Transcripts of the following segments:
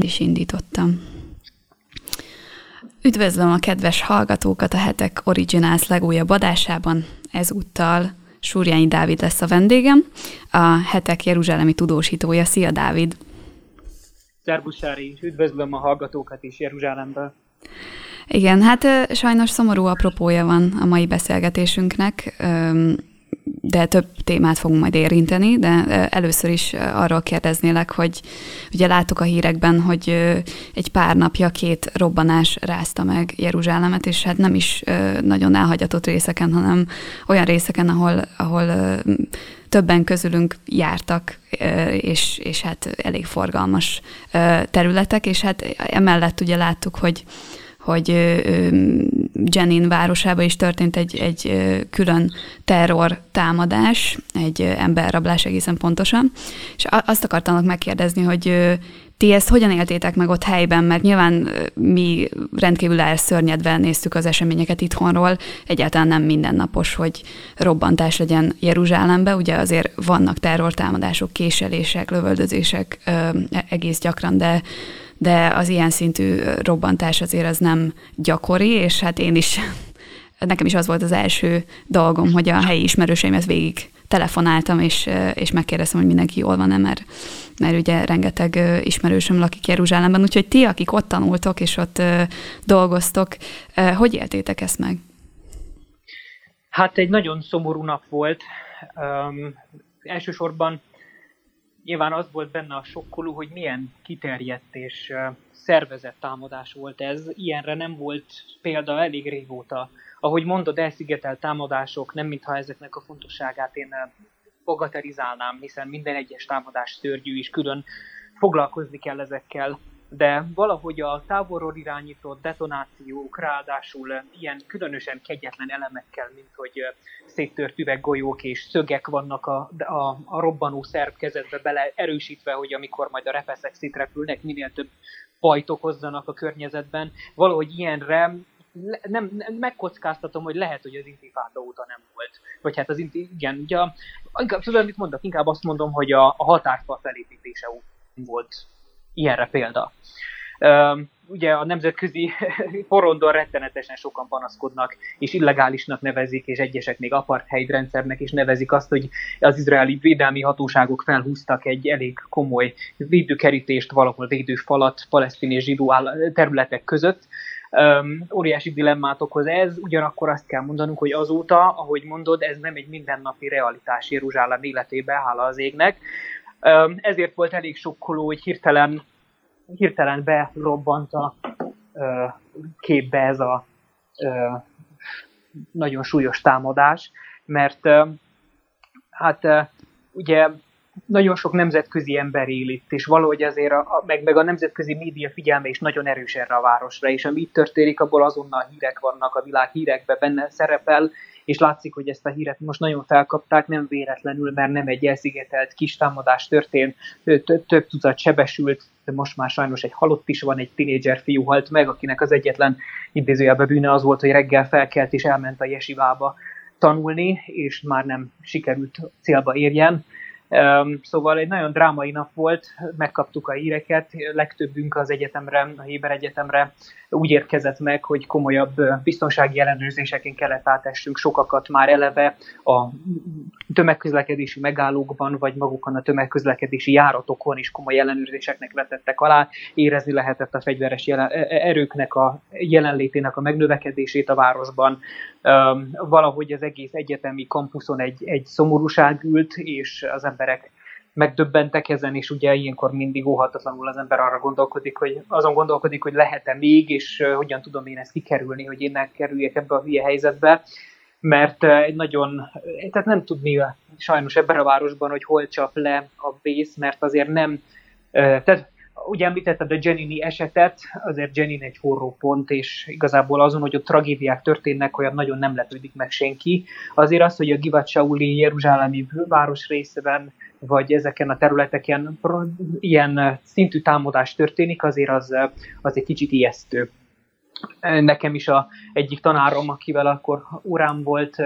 is indítottam. Üdvözlöm a kedves hallgatókat a Hetek Originals legújabb adásában. Ezúttal Súrjányi Dávid lesz a vendégem, a Hetek Jeruzsálemi tudósítója. Szia, Dávid! Szerbusz, Sári! Üdvözlöm a hallgatókat is Jeruzsálemből! Igen, hát sajnos szomorú apropója van a mai beszélgetésünknek de több témát fogunk majd érinteni, de először is arról kérdeznélek, hogy ugye láttuk a hírekben, hogy egy pár napja két robbanás rázta meg Jeruzsálemet, és hát nem is nagyon elhagyatott részeken, hanem olyan részeken, ahol, ahol többen közülünk jártak, és, és hát elég forgalmas területek, és hát emellett ugye láttuk, hogy hogy Jenin városába is történt egy, egy külön terror támadás, egy emberrablás egészen pontosan, és azt akartam megkérdezni, hogy ti ezt hogyan éltétek meg ott helyben, mert nyilván mi rendkívül elszörnyedve néztük az eseményeket itthonról, egyáltalán nem mindennapos, hogy robbantás legyen Jeruzsálembe, ugye azért vannak terrortámadások, késelések, lövöldözések egész gyakran, de de az ilyen szintű robbantás azért az nem gyakori, és hát én is, nekem is az volt az első dolgom, hogy a helyi ismerőseimet végig telefonáltam, és, és megkérdeztem, hogy mindenki jól van-e, mert, mert ugye rengeteg ismerősöm lakik Jeruzsálemben, úgyhogy ti, akik ott tanultok és ott dolgoztok, hogy éltétek ezt meg? Hát egy nagyon szomorú nap volt. Um, elsősorban nyilván az volt benne a sokkoló, hogy milyen kiterjedt és szervezett támadás volt ez. Ilyenre nem volt példa elég régóta. Ahogy mondod, elszigetelt támadások, nem mintha ezeknek a fontosságát én bagatelizálnám, hiszen minden egyes támadás szörnyű, és külön foglalkozni kell ezekkel de valahogy a távolról irányított detonációk ráadásul ilyen különösen kegyetlen elemekkel, mint hogy széttört üveggolyók és szögek vannak a, a, a robbanó szerkezetbe bele erősítve, hogy amikor majd a repeszek szétrepülnek, minél több bajt okozzanak a környezetben. Valahogy ilyenre nem, nem, megkockáztatom, hogy lehet, hogy az intifáda óta nem volt. Vagy hát az inti, igen, ugye, inkább tudod, mit mondok? Inkább azt mondom, hogy a, a határfal felépítése volt ilyenre példa. Ugye a nemzetközi porondon rettenetesen sokan panaszkodnak, és illegálisnak nevezik, és egyesek még apartheid rendszernek is nevezik azt, hogy az izraeli védelmi hatóságok felhúztak egy elég komoly védőkerítést, valahol védőfalat palesztin és zsidó területek között, Um, óriási dilemmát okoz ez, ugyanakkor azt kell mondanunk, hogy azóta, ahogy mondod, ez nem egy mindennapi realitás Jeruzsálem életében, hála az égnek. Ezért volt elég sokkoló, hogy hirtelen, hirtelen berobbant a képbe ez a nagyon súlyos támadás, mert hát ugye nagyon sok nemzetközi ember él itt, és valahogy azért, a, meg, meg a nemzetközi média figyelme is nagyon erős erre a városra, és ami itt történik, abból azonnal hírek vannak, a világ hírekben benne szerepel, és látszik, hogy ezt a híret most nagyon felkapták, nem véletlenül, mert nem egy elszigetelt kis támadás történt, több tucat sebesült, most már sajnos egy halott is van, egy tinédzser fiú halt meg, akinek az egyetlen idézőjelbe bűne az volt, hogy reggel felkelt és elment a jesivába tanulni, és már nem sikerült célba érjen. Szóval egy nagyon drámai nap volt, megkaptuk a híreket, legtöbbünk az egyetemre, a Héber Egyetemre úgy érkezett meg, hogy komolyabb biztonsági ellenőrzéseken kellett átessünk sokakat már eleve a tömegközlekedési megállókban, vagy magukon a tömegközlekedési járatokon is komoly ellenőrzéseknek vetettek alá. Érezni lehetett a fegyveres jelen, e, e, erőknek a jelenlétének a megnövekedését a városban. Valahogy az egész egyetemi kampuszon egy, egy szomorúság ült, és az emberek megdöbbentek ezen, és ugye ilyenkor mindig óhatatlanul az ember arra gondolkodik, hogy azon gondolkodik, hogy lehet-e még, és hogyan tudom én ezt kikerülni, hogy én ne kerüljek ebbe a hülye helyzetbe, mert egy nagyon, tehát nem tudni sajnos ebben a városban, hogy hol csap le a vész, mert azért nem, tehát ugye említetted a Jenini esetet, azért Jenin egy forró pont, és igazából azon, hogy ott tragédiák történnek, olyan nagyon nem lepődik meg senki. Azért az, hogy a Givat Shauli Jeruzsálemi város részben, vagy ezeken a területeken ilyen szintű támadás történik, azért az, az egy kicsit ijesztő. Nekem is a egyik tanárom, akivel akkor órám volt,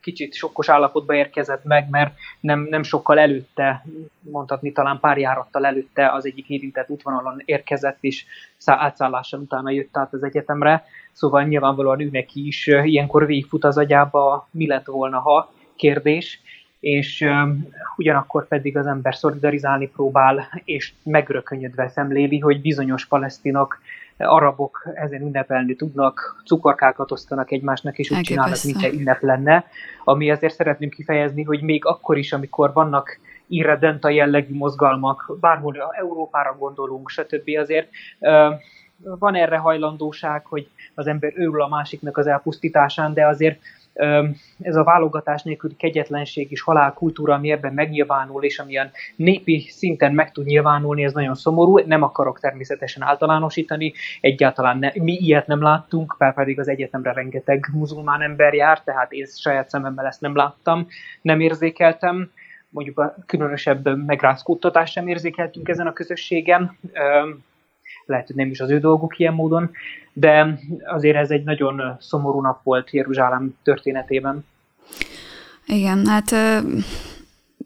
kicsit sokkos állapotba érkezett meg, mert nem, nem sokkal előtte, mondhatni talán pár járattal előtte az egyik érintett útvonalon érkezett, és átszállással utána jött át az egyetemre, szóval nyilvánvalóan ő neki is ilyenkor végigfut az agyába, mi lett volna, ha? Kérdés, és um, ugyanakkor pedig az ember szolidarizálni próbál, és megrökönyödve szemléli, hogy bizonyos palesztinok arabok ezen ünnepelni tudnak, cukorkákat osztanak egymásnak, és úgy csinálnak, mintha ünnep lenne, ami azért szeretném kifejezni, hogy még akkor is, amikor vannak irredenta jellegű mozgalmak, bárhol Európára gondolunk, stb. azért van erre hajlandóság, hogy az ember őrül a másiknak az elpusztításán, de azért ez a válogatás nélküli kegyetlenség és halálkultúra, ami ebben megnyilvánul, és amilyen népi szinten meg tud nyilvánulni, ez nagyon szomorú. Nem akarok természetesen általánosítani, egyáltalán ne, mi ilyet nem láttunk, bár pedig az egyetemre rengeteg muzulmán ember jár, tehát én saját szememmel ezt nem láttam, nem érzékeltem mondjuk a különösebb megrázkódtatást sem érzékeltünk ezen a közösségen lehet, hogy nem is az ő dolguk ilyen módon, de azért ez egy nagyon szomorú nap volt Jeruzsálem történetében. Igen, hát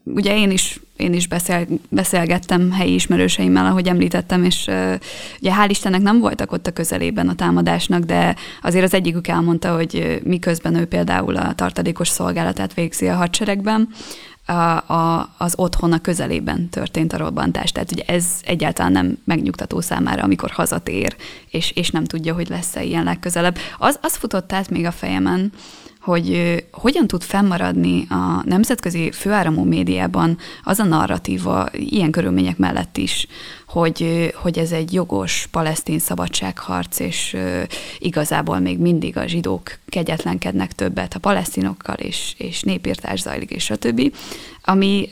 ugye én is, én is beszél, beszélgettem helyi ismerőseimmel, ahogy említettem, és ugye hál' Istennek nem voltak ott a közelében a támadásnak, de azért az egyikük elmondta, hogy miközben ő például a tartalékos szolgálatát végzi a hadseregben, a, a, az otthona közelében történt a robbantás. Tehát ugye ez egyáltalán nem megnyugtató számára, amikor hazatér, és, és nem tudja, hogy lesz-e ilyen legközelebb. Az, az futott át még a fejemen, hogy hogyan tud fennmaradni a nemzetközi főáramú médiában az a narratíva ilyen körülmények mellett is, hogy, hogy ez egy jogos palesztin szabadságharc, és igazából még mindig a zsidók kegyetlenkednek többet a palesztinokkal, és, és népírtás zajlik, és a többi, ami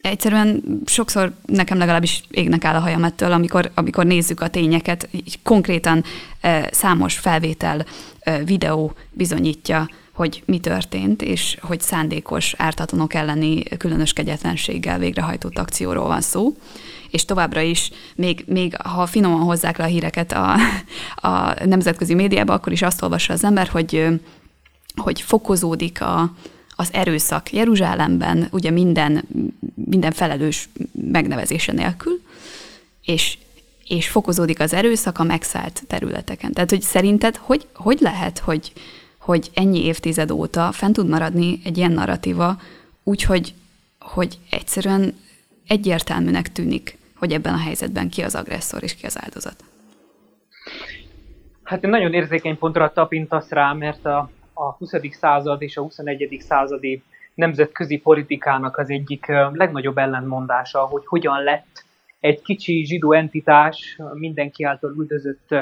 egyszerűen sokszor nekem legalábbis égnek áll a hajam ettől, amikor, amikor nézzük a tényeket, így konkrétan e, számos felvétel, videó bizonyítja, hogy mi történt, és hogy szándékos ártatlanok elleni különös kegyetlenséggel végrehajtott akcióról van szó. És továbbra is, még, még ha finoman hozzák le a híreket a, a nemzetközi médiába, akkor is azt olvassa az ember, hogy, hogy fokozódik a, az erőszak Jeruzsálemben, ugye minden, minden felelős megnevezése nélkül, és, és fokozódik az erőszak a megszállt területeken. Tehát, hogy szerinted hogy, hogy lehet, hogy, hogy ennyi évtized óta fent tud maradni egy ilyen narratíva, úgyhogy hogy egyszerűen egyértelműnek tűnik, hogy ebben a helyzetben ki az agresszor és ki az áldozat? Hát egy nagyon érzékeny pontra tapintasz rá, mert a, a 20. század és a 21. századi nemzetközi politikának az egyik legnagyobb ellentmondása, hogy hogyan lett egy kicsi zsidó entitás, mindenki által üldözött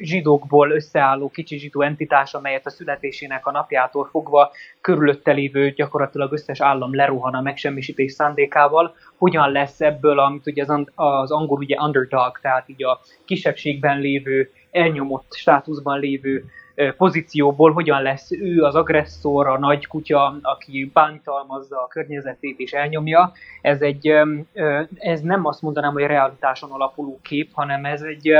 zsidókból összeálló kicsi zsidó entitás, amelyet a születésének a napjától fogva körülötte lévő gyakorlatilag összes állam lerohan a megsemmisítés szándékával, hogyan lesz ebből, amit ugye az, az angol ugye underdog, tehát így a kisebbségben lévő, elnyomott státuszban lévő pozícióból hogyan lesz ő az agresszor, a nagy kutya, aki bántalmazza a környezetét és elnyomja. Ez, egy, ez nem azt mondanám, hogy realitáson alapuló kép, hanem ez egy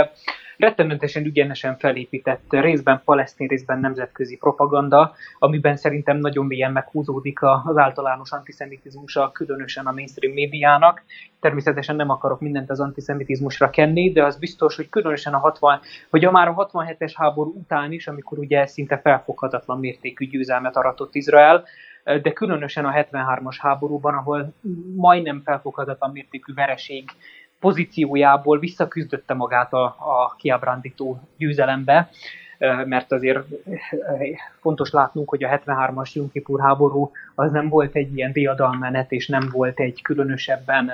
rettenetesen ügyenesen felépített részben palesztin, részben nemzetközi propaganda, amiben szerintem nagyon mélyen meghúzódik az általános antiszemitizmusa, különösen a mainstream médiának. Természetesen nem akarok mindent az antiszemitizmusra kenni, de az biztos, hogy különösen a 60, hogy a már a 67-es háború után is, amikor ugye szinte felfoghatatlan mértékű győzelmet aratott Izrael, de különösen a 73-as háborúban, ahol majdnem felfoghatatlan mértékű vereség pozíciójából visszaküzdötte magát a, a kiábrándító győzelembe, mert azért fontos látnunk, hogy a 73-as Junkipur háború az nem volt egy ilyen diadalmenet, és nem volt egy különösebben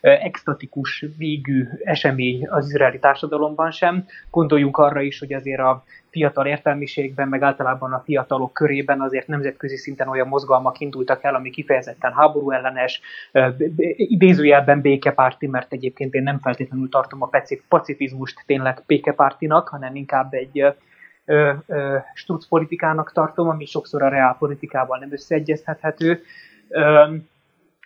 extatikus végű esemény az izraeli társadalomban sem. Gondoljunk arra is, hogy azért a fiatal értelmiségben, meg általában a fiatalok körében azért nemzetközi szinten olyan mozgalmak indultak el, ami kifejezetten háború ellenes, idézőjelben békepárti, mert egyébként én nem feltétlenül tartom a pacifizmust tényleg békepártinak, hanem inkább egy struc politikának tartom, ami sokszor a reálpolitikával nem összeegyeztethető.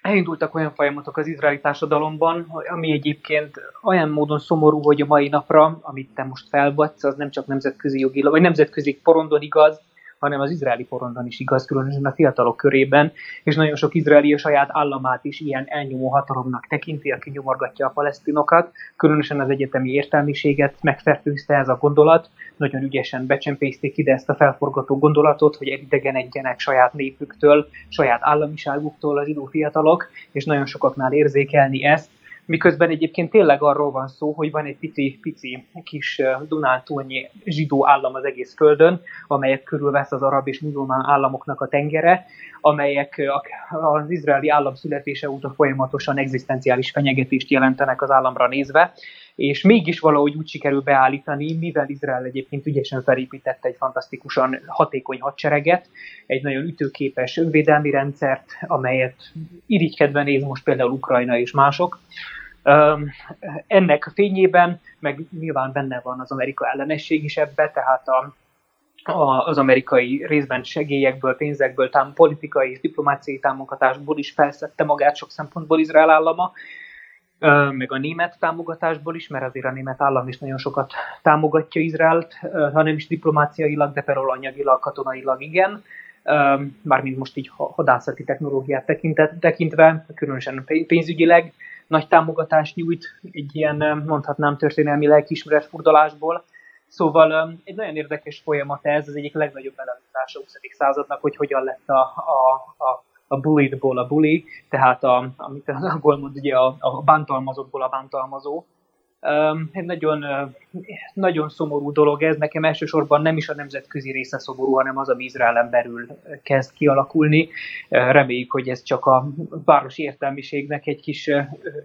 Elindultak olyan folyamatok az izraeli társadalomban, ami egyébként olyan módon szomorú, hogy a mai napra, amit te most felvatsz, az nem csak nemzetközi jogi, vagy nemzetközi porondon igaz, hanem az izraeli porondon is igaz, különösen a fiatalok körében, és nagyon sok izraeli a saját államát is ilyen elnyomó hatalomnak tekinti, aki nyomorgatja a palesztinokat, különösen az egyetemi értelmiséget megfertőzte ez a gondolat, nagyon ügyesen becsempészték ide ezt a felforgató gondolatot, hogy elidegenedjenek saját népüktől, saját államiságuktól az idő fiatalok, és nagyon sokaknál érzékelni ezt, miközben egyébként tényleg arról van szó, hogy van egy pici, pici kis Dunántúlnyi zsidó állam az egész földön, amelyek körülvesz az arab és muzulmán államoknak a tengere, amelyek az izraeli állam születése óta folyamatosan egzisztenciális fenyegetést jelentenek az államra nézve, és mégis valahogy úgy sikerül beállítani, mivel Izrael egyébként ügyesen felépített egy fantasztikusan hatékony hadsereget, egy nagyon ütőképes önvédelmi rendszert, amelyet irigykedve néz most például Ukrajna és mások. Ennek fényében, meg nyilván benne van az Amerika ellenesség is ebbe, tehát a, az amerikai részben segélyekből, pénzekből, tám, politikai és diplomáciai támogatásból is felszette magát sok szempontból Izrael állama, meg a német támogatásból is, mert azért a német állam is nagyon sokat támogatja Izraelt, hanem is diplomáciailag, de például anyagilag, katonailag igen, mármint most így hadászati technológiát tekintve, különösen pénzügyileg nagy támogatást nyújt egy ilyen, mondhatnám, történelmi lelkiismeretfurdalásból. Szóval egy nagyon érdekes folyamat ez, az egyik legnagyobb elemzás a 20. századnak, hogy hogyan lett a, a, a a bullyedból a bully, tehát a, amit az angol mond, ugye a, a bántalmazottból a bántalmazó. Egy nagyon, uh, nagyon szomorú dolog ez, nekem elsősorban nem is a nemzetközi része szomorú, hanem az, ami Izraelen belül kezd kialakulni. Reméljük, hogy ez csak a városi értelmiségnek egy kis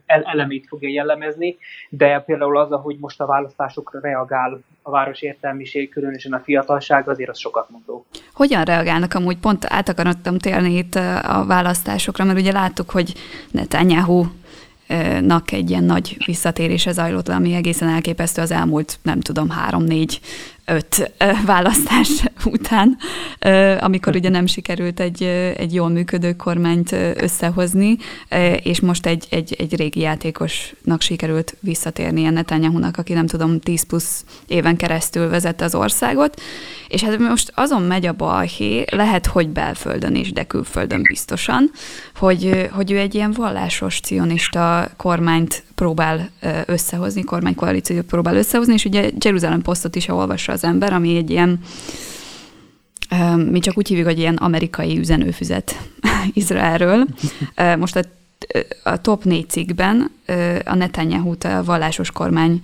elemét fogja jellemezni, de például az, ahogy most a választásokra reagál a városi értelmiség, különösen a fiatalság, azért az sokat mondó. Hogyan reagálnak amúgy? Pont át akarodtam térni itt a választásokra, mert ugye láttuk, hogy Netanyahu nak egy ilyen nagy visszatérése zajlott le, ami egészen elképesztő. Az elmúlt, nem tudom, három-négy öt választás után, amikor ugye nem sikerült egy, egy jól működő kormányt összehozni, és most egy, egy, egy régi játékosnak sikerült visszatérni Netanyahu-nak, aki nem tudom, 10 plusz éven keresztül vezette az országot, és hát most azon megy a balhé, lehet, hogy belföldön is, de külföldön biztosan, hogy, hogy ő egy ilyen vallásos cionista kormányt próbál összehozni, kormánykoalíciót próbál összehozni, és ugye Jeruzsálem posztot is olvassa az ember, ami egy ilyen, mi csak úgy hívjuk, hogy ilyen amerikai üzenőfüzet Izraelről. Most a, a top négy cikkben a Netanyahu-t a vallásos kormány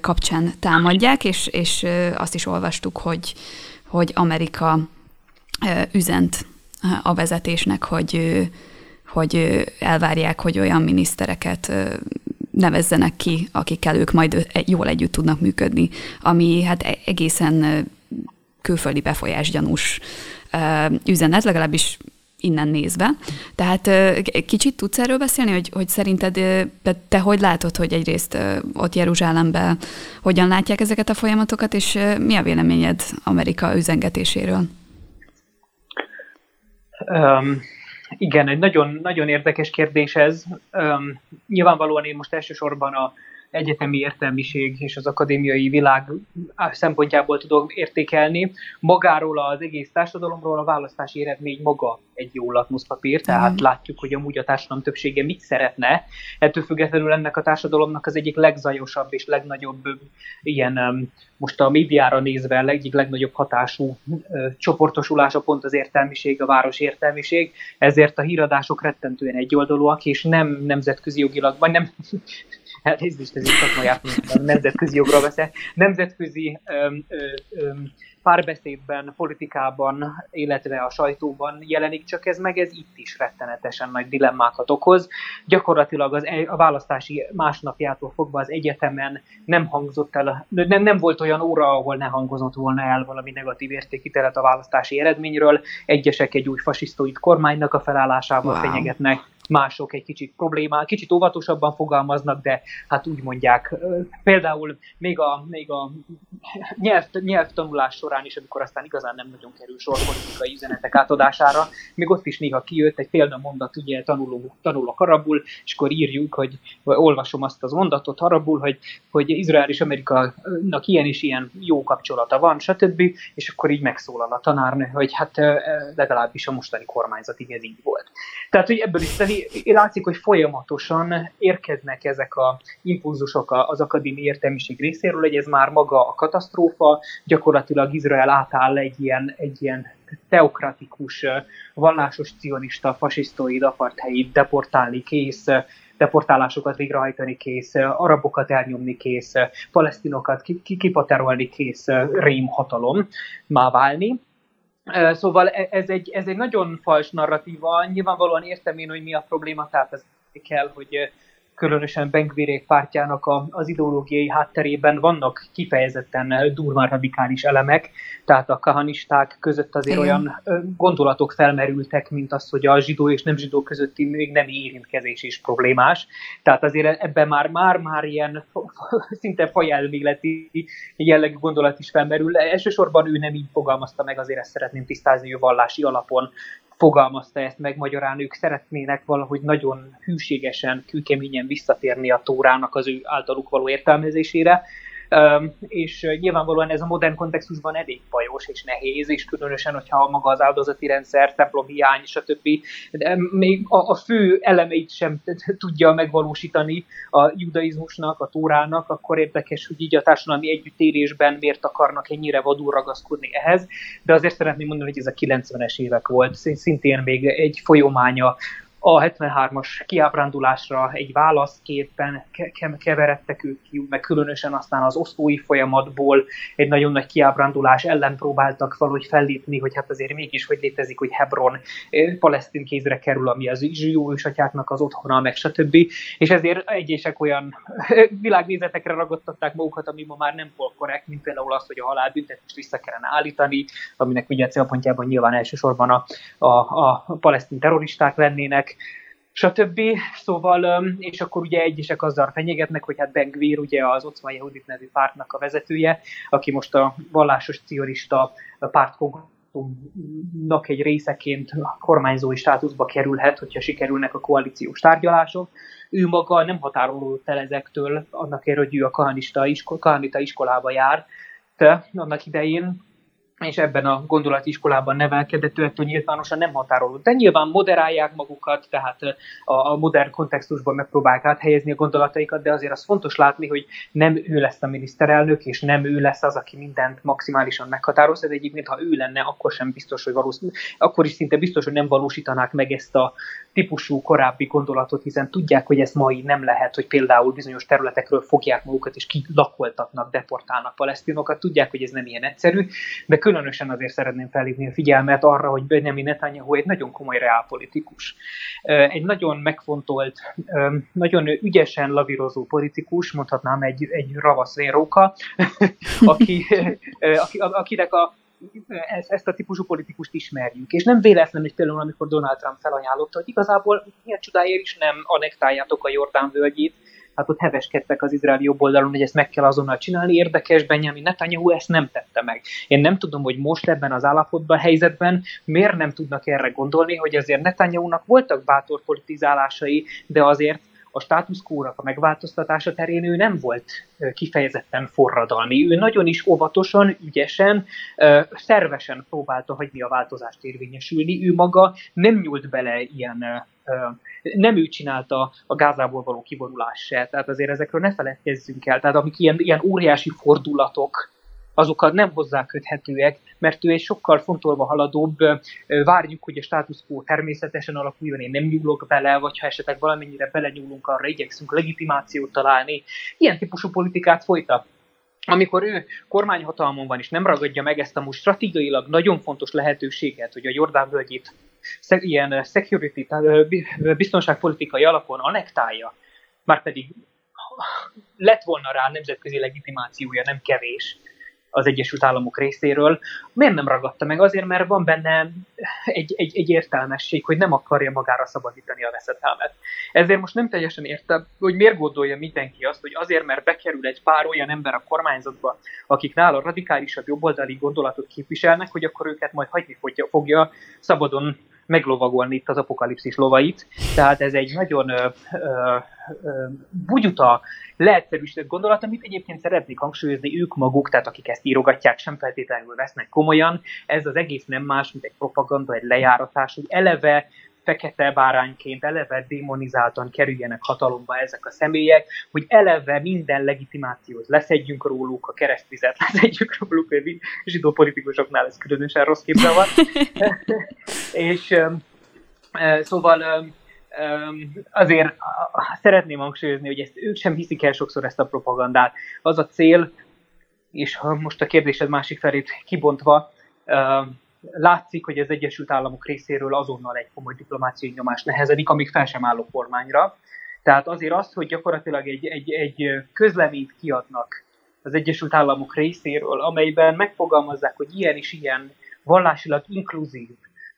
kapcsán támadják, és, és azt is olvastuk, hogy, hogy Amerika üzent a vezetésnek, hogy, hogy elvárják, hogy olyan minisztereket nevezzenek ki, akikkel ők majd jól együtt tudnak működni, ami hát e-, egészen külföldi befolyásgyanús üzenet, legalábbis innen nézve. Tehát kicsit tudsz erről beszélni, hogy, hogy szerinted te, te hogy látod, hogy egyrészt ott Jeruzsálemben hogyan látják ezeket a folyamatokat, és mi a véleményed Amerika üzengetéséről? Um, igen, egy nagyon, nagyon érdekes kérdés ez. Um, nyilvánvalóan én most elsősorban a egyetemi értelmiség és az akadémiai világ szempontjából tudok értékelni. Magáról az egész társadalomról a választási eredmény maga egy jó lakmuszpapír, tehát mm. látjuk, hogy amúgy a társadalom többsége mit szeretne. Ettől függetlenül ennek a társadalomnak az egyik legzajosabb és legnagyobb ilyen most a médiára nézve egyik legnagyobb hatású csoportosulása pont az értelmiség, a város értelmiség, ezért a híradások rettentően egyoldalúak, és nem nemzetközi jogilag, vagy nem elnézést, ez is szakmai nemzetközi jogra veszek, nemzetközi öm, öm, párbeszédben, politikában, illetve a sajtóban jelenik csak ez meg, ez itt is rettenetesen nagy dilemmákat okoz. Gyakorlatilag az, a választási másnapjától fogva az egyetemen nem hangzott el, nem, nem volt olyan óra, ahol ne hangozott volna el valami negatív értékítélet a választási eredményről. Egyesek egy új fasisztoid kormánynak a felállásával wow. fenyegetnek, mások egy kicsit problémál, kicsit óvatosabban fogalmaznak, de hát úgy mondják, például még a, még a nyelv, nyelvtanulás során is, amikor aztán igazán nem nagyon kerül sor politikai üzenetek átadására, még ott is néha kijött egy példamondat, ugye tanuló, tanulok arabul, és akkor írjuk, hogy vagy olvasom azt az mondatot arabul, hogy, hogy Izrael és Amerikának ilyen és ilyen jó kapcsolata van, stb. És akkor így megszólal a tanárnő, hogy hát legalábbis a mostani kormányzatig ez így volt. Tehát, hogy ebből is látszik, hogy folyamatosan érkeznek ezek a impulzusok az akadémiai értelmiség részéről, hogy ez már maga a katasztrófa, gyakorlatilag Izrael átáll egy ilyen, egy ilyen teokratikus, vallásos cionista, fasisztoid, apartheid, deportálni kész, deportálásokat végrehajtani kész, arabokat elnyomni kész, palesztinokat kipaterolni kész rém hatalom má válni. Szóval e, ez egy, ez egy nagyon fals narratíva, nyilvánvalóan értem én, hogy mi a probléma, tehát ez kell, hogy különösen Benkvirék pártjának a, az ideológiai hátterében vannak kifejezetten durván radikális elemek, tehát a kahanisták között azért Igen. olyan gondolatok felmerültek, mint az, hogy a zsidó és nem zsidó közötti még nem érintkezés is problémás. Tehát azért ebben már, már, már ilyen szinte fajelméleti jellegű gondolat is felmerül. Elsősorban ő nem így fogalmazta meg, azért ezt szeretném tisztázni, hogy vallási alapon fogalmazta ezt meg magyarán, ők szeretnének valahogy nagyon hűségesen, kőkeményen visszatérni a Tórának az ő általuk való értelmezésére, és nyilvánvalóan ez a modern kontextusban elég bajos és nehéz, és különösen, hogyha maga az áldozati rendszer, templom hiány, stb. De még a, a fő elemeit sem tudja megvalósítani a judaizmusnak, a tórának, akkor érdekes, hogy így a társadalmi együttérésben miért akarnak ennyire vadul ragaszkodni ehhez, de azért szeretném mondani, hogy ez a 90-es évek volt, szintén még egy folyománya a 73-as kiábrándulásra egy válaszképpen keveredtek ők ki, meg különösen aztán az osztói folyamatból egy nagyon nagy kiábrándulás ellen próbáltak valahogy fellépni, hogy hát azért mégis hogy létezik, hogy Hebron palesztin kézre kerül, ami az zsidó atyáknak az otthona, meg stb. És ezért egyesek olyan világnézetekre ragadtatták magukat, ami ma már nem korrekt, mint például az, hogy a halálbüntetést vissza kellene állítani, aminek ugye célpontjában nyilván elsősorban a, a, a palesztin terroristák lennének, stb. Szóval, és akkor ugye egyesek azzal fenyegetnek, hogy hát Ben Gvir, ugye az Ocma Yehudit nevű pártnak a vezetője, aki most a vallásos cionista párt egy részeként kormányzói státuszba kerülhet, hogyha sikerülnek a koalíciós tárgyalások. Ő maga nem határolódott el ezektől, annak ér, hogy ő a kahanista, isko, iskolába jár, de annak idején, és ebben a gondolatiskolában nevelkedett, ő ettől nyilvánosan nem határolódott. De nyilván moderálják magukat, tehát a modern kontextusban megpróbálják áthelyezni a gondolataikat, de azért az fontos látni, hogy nem ő lesz a miniszterelnök, és nem ő lesz az, aki mindent maximálisan meghatároz, de egyébként ha ő lenne, akkor sem biztos, hogy valószínű, akkor is szinte biztos, hogy nem valósítanák meg ezt a típusú korábbi gondolatot, hiszen tudják, hogy ez mai nem lehet, hogy például bizonyos területekről fogják magukat és kilakoltatnak, deportálnak palesztinokat, tudják, hogy ez nem ilyen egyszerű, de különösen azért szeretném felhívni a figyelmet arra, hogy Benjamin Netanyahu egy nagyon komoly reálpolitikus. Egy nagyon megfontolt, nagyon ügyesen lavírozó politikus, mondhatnám egy, egy ravasz véróka, aki, aki, akinek a ezt a típusú politikust ismerjük. És nem véletlen, hogy például amikor Donald Trump felajánlotta, hogy igazából milyen csodáért is nem anektáljátok a Jordán völgyét, hát ott heveskedtek az izraeli jobb oldalon, hogy ezt meg kell azonnal csinálni. Érdekes, Benjamin Netanyahu ezt nem tette meg. Én nem tudom, hogy most ebben az állapotban, helyzetben miért nem tudnak erre gondolni, hogy azért Netanyahu-nak voltak bátor politizálásai, de azért a quo a megváltoztatása terén ő nem volt kifejezetten forradalmi. Ő nagyon is óvatosan, ügyesen, szervesen próbálta hagyni a változást érvényesülni. Ő maga nem nyúlt bele ilyen nem ő csinálta a Gázából való kivonulás se, tehát azért ezekről ne feledkezzünk el. Tehát amik ilyen, ilyen óriási fordulatok, azokat nem hozzá köthetőek, mert ő egy sokkal fontolva haladóbb, várjuk, hogy a status quo természetesen alakuljon, én nem nyúlok bele, vagy ha esetleg valamennyire belenyúlunk, arra igyekszünk legitimációt találni. Ilyen típusú politikát folytat amikor ő kormányhatalmon van, és nem ragadja meg ezt a most stratégiailag nagyon fontos lehetőséget, hogy a Jordán völgyét ilyen security, biztonságpolitikai alapon anektálja, már pedig lett volna rá nemzetközi legitimációja, nem kevés, az Egyesült Államok részéről. Miért nem ragadta meg? Azért, mert van benne egy, egy, egy értelmesség, hogy nem akarja magára szabadítani a veszedelmet. Ezért most nem teljesen értem, hogy miért gondolja mindenki azt, hogy azért, mert bekerül egy pár olyan ember a kormányzatba, akik nála radikálisabb jobboldali gondolatot képviselnek, hogy akkor őket majd hagyni fogja, fogja szabadon meglovagolni itt az apokalipszis lovait. Tehát ez egy nagyon ö, ö, ö, bugyuta, leegyszerűsített gondolat, amit egyébként szeretnék hangsúlyozni ők maguk, tehát akik ezt írogatják, sem feltétlenül vesznek komolyan. Ez az egész nem más, mint egy propaganda, egy lejáratás, hogy eleve fekete bárányként eleve démonizáltan kerüljenek hatalomba ezek a személyek, hogy eleve minden legitimációt leszedjünk róluk, a keresztvizet leszedjük róluk, a zsidó politikusoknál ez különösen rossz képzel van. és szóval azért szeretném hangsúlyozni, hogy ezt ők sem hiszik el sokszor ezt a propagandát. Az a cél, és most a kérdésed másik felét kibontva, látszik, hogy az Egyesült Államok részéről azonnal egy komoly diplomáciai nyomás nehezedik, amíg fel sem álló kormányra. Tehát azért azt, hogy gyakorlatilag egy, egy, egy közleményt kiadnak az Egyesült Államok részéről, amelyben megfogalmazzák, hogy ilyen és ilyen vallásilag inkluzív,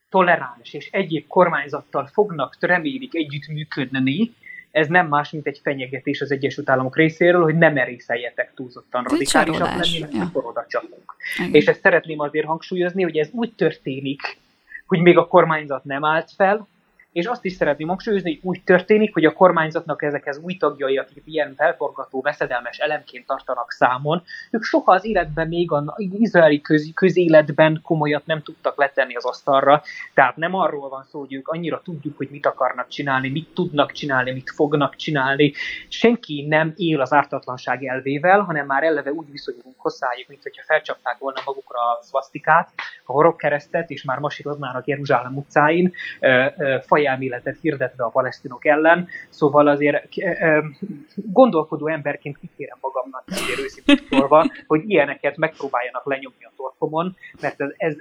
toleráns és egyéb kormányzattal fognak, remélik együttműködni, ez nem más, mint egy fenyegetés az Egyesült Államok részéről, hogy nem merészeljetek túlzottan radikálisak lenni, mert ja. akkor oda csapunk. És ezt szeretném azért hangsúlyozni, hogy ez úgy történik, hogy még a kormányzat nem állt fel, és azt is szeretném hangsúlyozni, hogy úgy történik, hogy a kormányzatnak ezekhez új tagjai, akik ilyen felforgató, veszedelmes elemként tartanak számon, ők soha az életben még az izraeli köz, közéletben komolyat nem tudtak letenni az asztalra. Tehát nem arról van szó, hogy ők annyira tudjuk, hogy mit akarnak csinálni, mit tudnak csinálni, mit fognak csinálni. Senki nem él az ártatlanság elvével, hanem már eleve úgy viszonyulunk hozzájuk, mint hogyha felcsapták volna magukra a szvasztikát, a horogkeresztet, és már masíroznának Jeruzsálem utcáin, fajelméletet hirdetve a palesztinok ellen, szóval azért gondolkodó emberként kikérem magamnak azért őszintén szólva, hogy ilyeneket megpróbáljanak lenyomni a torkomon, mert ez, ez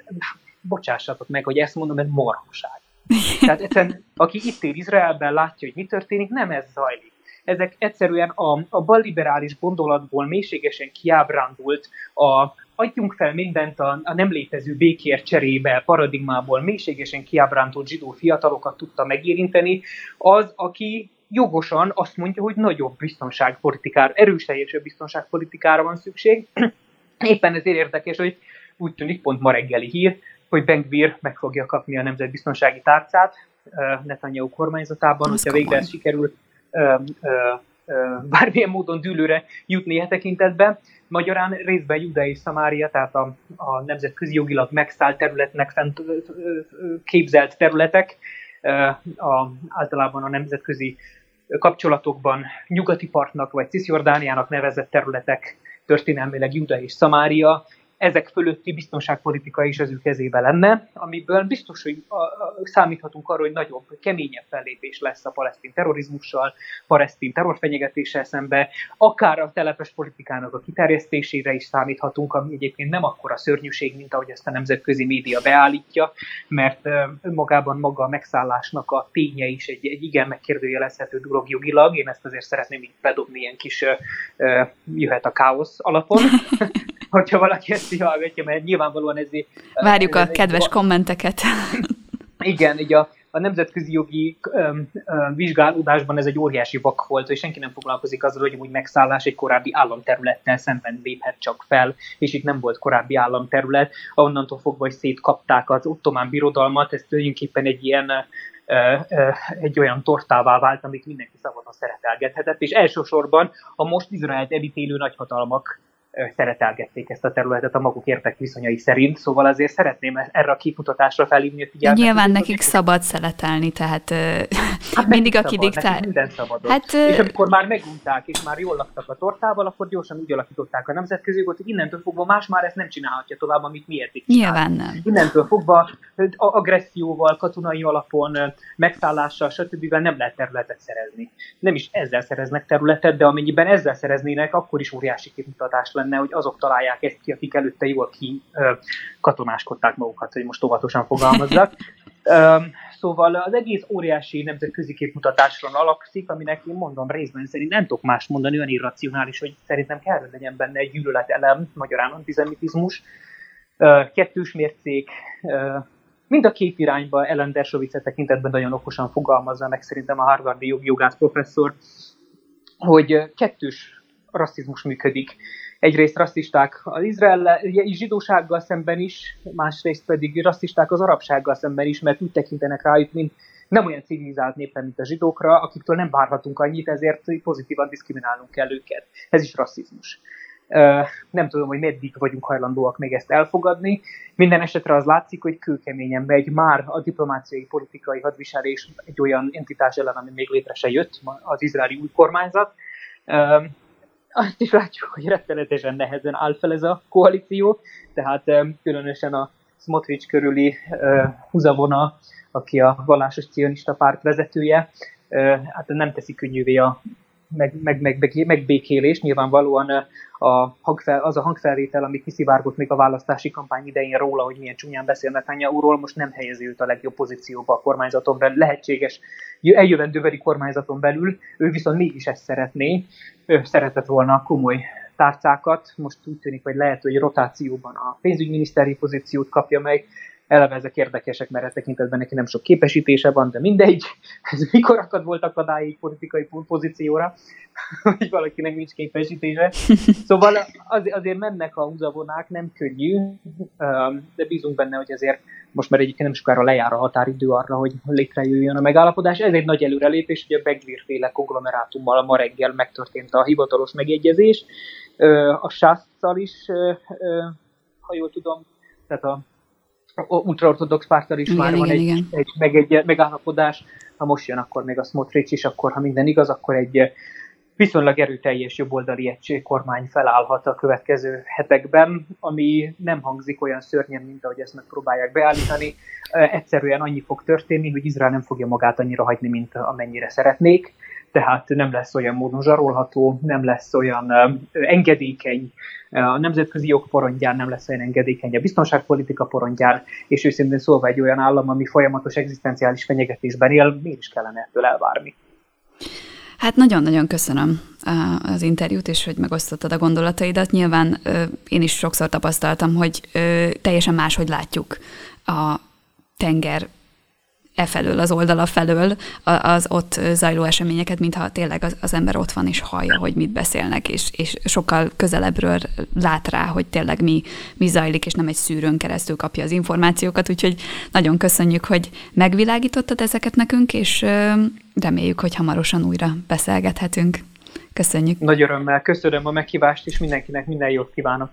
bocsássatok meg, hogy ezt mondom, ez morhaság. Tehát egyszerűen, aki itt él Izraelben, látja, hogy mi történik, nem ez zajlik. Ezek egyszerűen a, a balliberális gondolatból mélységesen kiábrándult, a, adjunk fel mindent a, a nem létező békér cserébe paradigmából mélységesen kiábrántott zsidó fiatalokat tudta megérinteni, az, aki jogosan azt mondja, hogy nagyobb biztonságpolitikára, erősteljesebb biztonságpolitikára van szükség. Éppen ezért érdekes, hogy úgy tűnik pont ma reggeli hír, hogy Ben meg fogja kapni a nemzetbiztonsági tárcát Netanyahu kormányzatában, hogyha végre ez sikerül bármilyen módon dűlőre jutni e tekintetben. Magyarán részben Juda és Szamária, tehát a, a nemzetközi jogilag megszállt területnek fent képzelt területek, a, általában a nemzetközi kapcsolatokban nyugati partnak vagy Cisjordániának nevezett területek, történelmileg Juda és Szamária, ezek fölötti biztonságpolitika is az ő kezébe lenne, amiből biztos, hogy számíthatunk arra, hogy nagyobb, keményebb fellépés lesz a palesztin terrorizmussal, palesztin terrorfenyegetéssel szembe, akár a telepes politikának a kiterjesztésére is számíthatunk, ami egyébként nem akkora szörnyűség, mint ahogy ezt a nemzetközi média beállítja, mert önmagában maga a megszállásnak a ténye is egy, egy igen megkérdőjelezhető dolog jogilag. Én ezt azért szeretném így bedobni ilyen kis jöhet a káosz alapon, hogyha valaki ezt így hallgatja, mert nyilvánvalóan ez... Várjuk ez, a kedves egy, kommenteket. Igen, így a, a nemzetközi jogi um, um, vizsgálódásban ez egy óriási vak volt, hogy senki nem foglalkozik azzal, hogy úgy megszállás egy korábbi államterülettel szemben léphet csak fel, és itt nem volt korábbi államterület, onnantól fogva, hogy szétkapták az ottomán birodalmat, ez tulajdonképpen egy ilyen egy olyan tortává vált, amit mindenki szabadon szeretelgethetett, és elsősorban a most Izraelt elítélő nagyhatalmak szeretelgették ezt a területet a maguk értek viszonyai szerint, szóval azért szeretném erre a kifutatásra felhívni a figyelmet. Nyilván nekik szabad szeletelni, tehát hát mindig aki diktál. Minden szabad. Hát, és amikor már megunták, és már jól laktak a tortával, akkor gyorsan úgy alakították a nemzetközi jogot, hogy innentől fogva más már ezt nem csinálhatja tovább, amit mi eddig Nyilván nem. Innentől fogva agresszióval, katonai alapon, megszállással, stb. nem lehet területet szerezni. Nem is ezzel szereznek területet, de amennyiben ezzel szereznének, akkor is óriási kimutatás lenne, hogy azok találják ezt ki, akik előtte jól ki katonáskodták magukat, hogy most óvatosan fogalmazzak. Szóval az egész óriási nemzetközi képmutatásról alapszik, aminek én mondom részben szerint nem tudok más mondani, olyan irracionális, hogy szerintem kell, hogy legyen benne egy gyűlöletelem, magyarán antizemitizmus, kettős mércék, mind a két irányba Ellen Dershowitz tekintetben nagyon okosan fogalmazza meg szerintem a Harvardi jogász professzor, hogy kettős rasszizmus működik. Egyrészt rasszisták az Izrael zsidósággal szemben is, másrészt pedig rasszisták az arabsággal szemben is, mert úgy tekintenek rájuk, mint nem olyan civilizált népen, mint a zsidókra, akiktől nem várhatunk annyit, ezért pozitívan diszkriminálnunk kell őket. Ez is rasszizmus. Nem tudom, hogy meddig vagyunk hajlandóak még ezt elfogadni. Minden esetre az látszik, hogy kőkeményen megy már a diplomáciai politikai hadviselés egy olyan entitás ellen, ami még létre se jött, az izraeli új kormányzat. Azt is látjuk, hogy rettenetesen nehezen áll fel ez a koalíció, tehát különösen a Smotrich körüli húzavona, aki a vallásos cionista párt vezetője, hát nem teszi könnyűvé a meg, meg, meg, meg, megbékélés. Nyilvánvalóan a hangfel, az a hangfelvétel, ami kiszivárgott még a választási kampány idején róla, hogy milyen csúnyán beszél Netanyahu-ról, most nem helyezi őt a legjobb pozícióba a kormányzaton belül, lehetséges eljövendőveri kormányzaton belül, ő viszont mégis ezt szeretné, ő szeretett volna komoly tárcákat, most úgy tűnik, hogy lehet, hogy rotációban a pénzügyminiszteri pozíciót kapja meg, eleve ezek érdekesek, mert ez tekintetben neki nem sok képesítése van, de mindegy, ez mikor akad volt akadályig politikai pozícióra, hogy valakinek nincs képesítése. Szóval az, azért mennek a húzavonák, nem könnyű, de bízunk benne, hogy azért most már egyébként nem sokára lejár a határidő arra, hogy létrejöjjön a megállapodás. Ez egy nagy előrelépés, hogy a Begvír féle konglomerátummal ma reggel megtörtént a hivatalos megegyezés. A sászcal is, ha jól tudom, tehát a ultraortodox párttal is igen, már igen, van egy, igen. egy, meg egy megállapodás, ha most jön, akkor még a Smotrich is, akkor ha minden igaz, akkor egy viszonylag erőteljes jobboldali egység kormány felállhat a következő hetekben, ami nem hangzik olyan szörnyen, mint ahogy ezt megpróbálják beállítani. Egyszerűen annyi fog történni, hogy Izrael nem fogja magát annyira hagyni, mint amennyire szeretnék tehát nem lesz olyan módon zsarolható, nem lesz olyan engedékeny, a nemzetközi jog porondján nem lesz olyan engedékeny, a biztonságpolitika porondján, és őszintén szólva egy olyan állam, ami folyamatos egzisztenciális fenyegetésben él, miért is kellene ettől elvárni? Hát nagyon-nagyon köszönöm az interjút, és hogy megosztottad a gondolataidat. Nyilván én is sokszor tapasztaltam, hogy teljesen máshogy látjuk a tenger e felől, az oldala felől az ott zajló eseményeket, mintha tényleg az, ember ott van és hallja, hogy mit beszélnek, és, és sokkal közelebbről lát rá, hogy tényleg mi, mi zajlik, és nem egy szűrőn keresztül kapja az információkat, úgyhogy nagyon köszönjük, hogy megvilágítottad ezeket nekünk, és reméljük, hogy hamarosan újra beszélgethetünk. Köszönjük. Nagy örömmel köszönöm a meghívást, és mindenkinek minden jót kívánok.